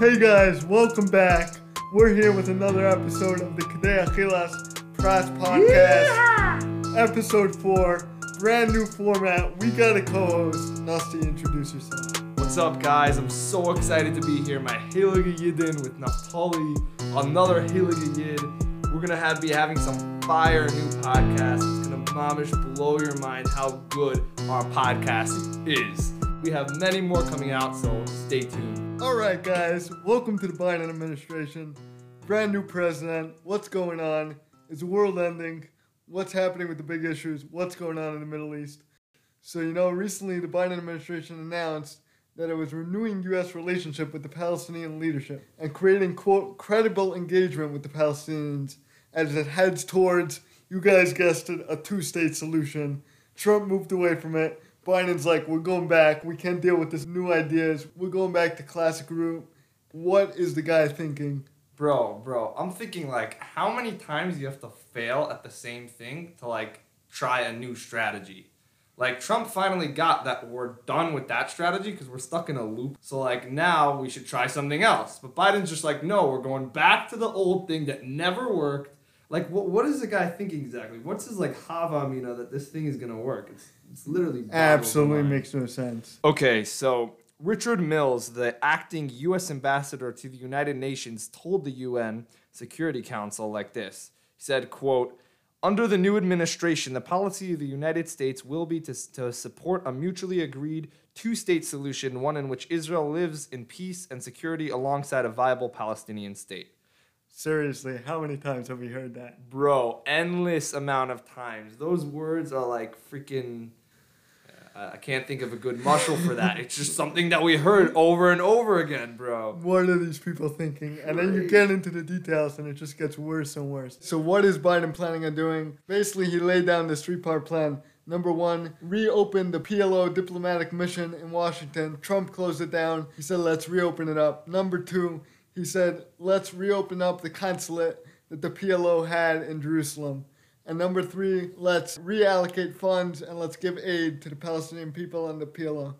Hey guys, welcome back. We're here with another episode of the Kadei Achilas Pras Podcast. Episode 4, brand new format. We got a co-host. Nasty, introduce yourself. What's up, guys? I'm so excited to be here. My Heilige Yidin with Naftali, another Heilige Yid. We're gonna have be having some fire new podcast. It's gonna mamish blow your mind how good our podcast is. We have many more coming out, so stay tuned. Alright guys, welcome to the Biden administration. Brand new president. What's going on? Is the world ending? What's happening with the big issues? What's going on in the Middle East? So, you know, recently the Biden administration announced that it was renewing U.S. relationship with the Palestinian leadership and creating, quote, credible engagement with the Palestinians as it heads towards, you guys guessed it, a two state solution. Trump moved away from it. Biden's like, we're going back. We can't deal with this new ideas. We're going back to classic route. What is the guy thinking? Bro, bro, I'm thinking like how many times you have to fail at the same thing to like try a new strategy. Like Trump finally got that we're done with that strategy because we're stuck in a loop. So like now we should try something else. But Biden's just like, no, we're going back to the old thing that never worked. Like what what is the guy thinking exactly? What's his like hava amina that this thing is gonna work? It's it's literally Absolutely makes no sense. Okay, so Richard Mills, the acting U.S. ambassador to the United Nations, told the UN Security Council like this. He said, "quote Under the new administration, the policy of the United States will be to, to support a mutually agreed two-state solution, one in which Israel lives in peace and security alongside a viable Palestinian state." Seriously, how many times have we heard that? Bro, endless amount of times. Those words are like freaking. uh, I can't think of a good mashal for that. It's just something that we heard over and over again, bro. What are these people thinking? And then you get into the details and it just gets worse and worse. So, what is Biden planning on doing? Basically, he laid down this three part plan. Number one, reopen the PLO diplomatic mission in Washington. Trump closed it down. He said, let's reopen it up. Number two, he said, let's reopen up the consulate that the PLO had in Jerusalem. And number three, let's reallocate funds and let's give aid to the Palestinian people and the PLO.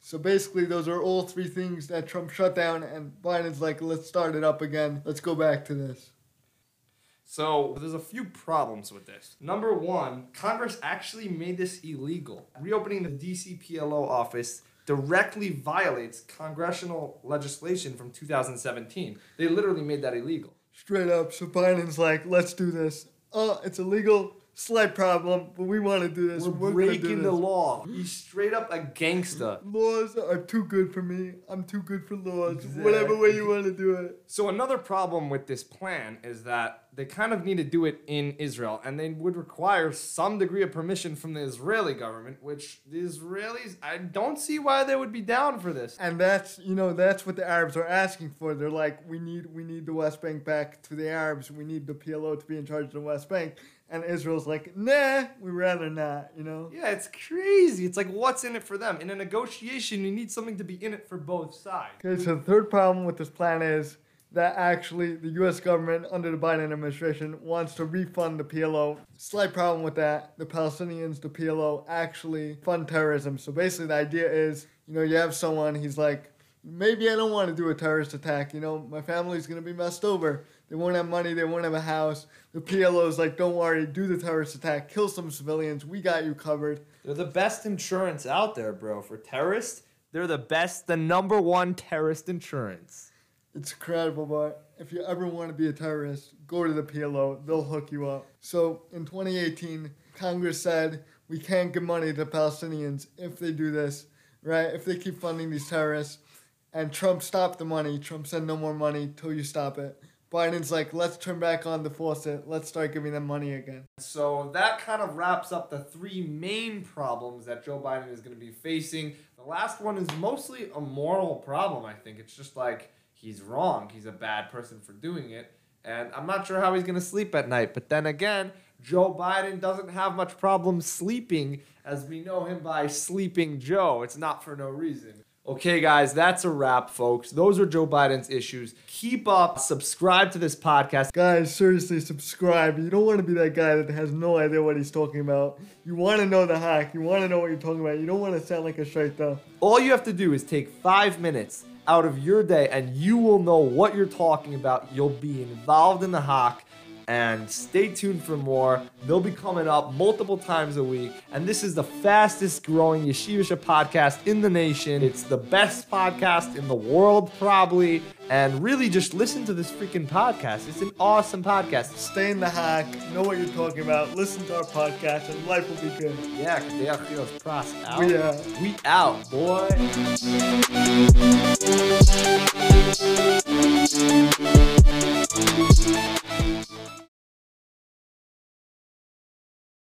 So basically, those are all three things that Trump shut down, and Biden's like, let's start it up again. Let's go back to this. So there's a few problems with this. Number one, Congress actually made this illegal. Reopening the DC PLO office directly violates congressional legislation from 2017. They literally made that illegal. Straight up. So Biden's like, let's do this. Oh, it's illegal. Slight problem, but we want to do this. We're, do breaking the law. He's straight up a gangster. Laws are too good for me. I'm too good for laws. Whatever way you want to do it. So another problem with this plan is that they kind of need to do it in Israel, and they would require some degree of permission from the Israeli government, which the Israelis, I don't see why they would be down for this. And that's you know that's what the Arabs are asking for. They're like, we need we need the West Bank back to the Arabs. We need the PLO to be in charge of the West Bank. And Israel's like, nah, we rather not. You know. Yeah, it's crazy. It's like, what's in it for them? In a negotiation, you need something to be in it for both sides. Okay, so the third problem with this plan is that actually the U.S. government under the Biden administration wants to refund the PLO. Slight problem with that: the Palestinians, the PLO, actually fund terrorism. So basically, the idea is, you know, you have someone, he's like, maybe I don't want to do a terrorist attack. You know, my family's gonna be messed over. They won't have money. They won't have a house. The PLO's like, don't worry, do the terrorist attack, kill some civilians. We got you covered. They're the best insurance out there, bro. For terrorists, they're the best, the number one terrorist insurance. It's incredible, but if you ever want to be a terrorist, go to the PLO. They'll hook you up. So in 2018, Congress said we can't give money to Palestinians if they do this, right? If they keep funding these terrorists. And Trump stopped the money. Trump said no more money till you stop it. Biden's like, let's turn back on the faucet. Let's start giving them money again. So that kind of wraps up the three main problems that Joe Biden is going to be facing. The last one is mostly a moral problem, I think. It's just like he's wrong. He's a bad person for doing it. And I'm not sure how he's going to sleep at night. But then again, Joe Biden doesn't have much problem sleeping as we know him by Sleeping Joe. It's not for no reason. Okay, guys, that's a wrap, folks. Those are Joe Biden's issues. Keep up, subscribe to this podcast. Guys, seriously, subscribe. You don't want to be that guy that has no idea what he's talking about. You want to know the hack. You want to know what you're talking about. You don't want to sound like a shaita. All you have to do is take five minutes out of your day and you will know what you're talking about. You'll be involved in the Hawk and stay tuned for more. They'll be coming up multiple times a week. And this is the fastest growing Yeshivisha podcast in the nation. It's the best podcast in the world, probably. And really just listen to this freaking podcast. It's an awesome podcast. Stay in the hack, know what you're talking about, listen to our podcast, and life will be good. Yeah, Kadei Achilas Pras out. We out. We out, boy.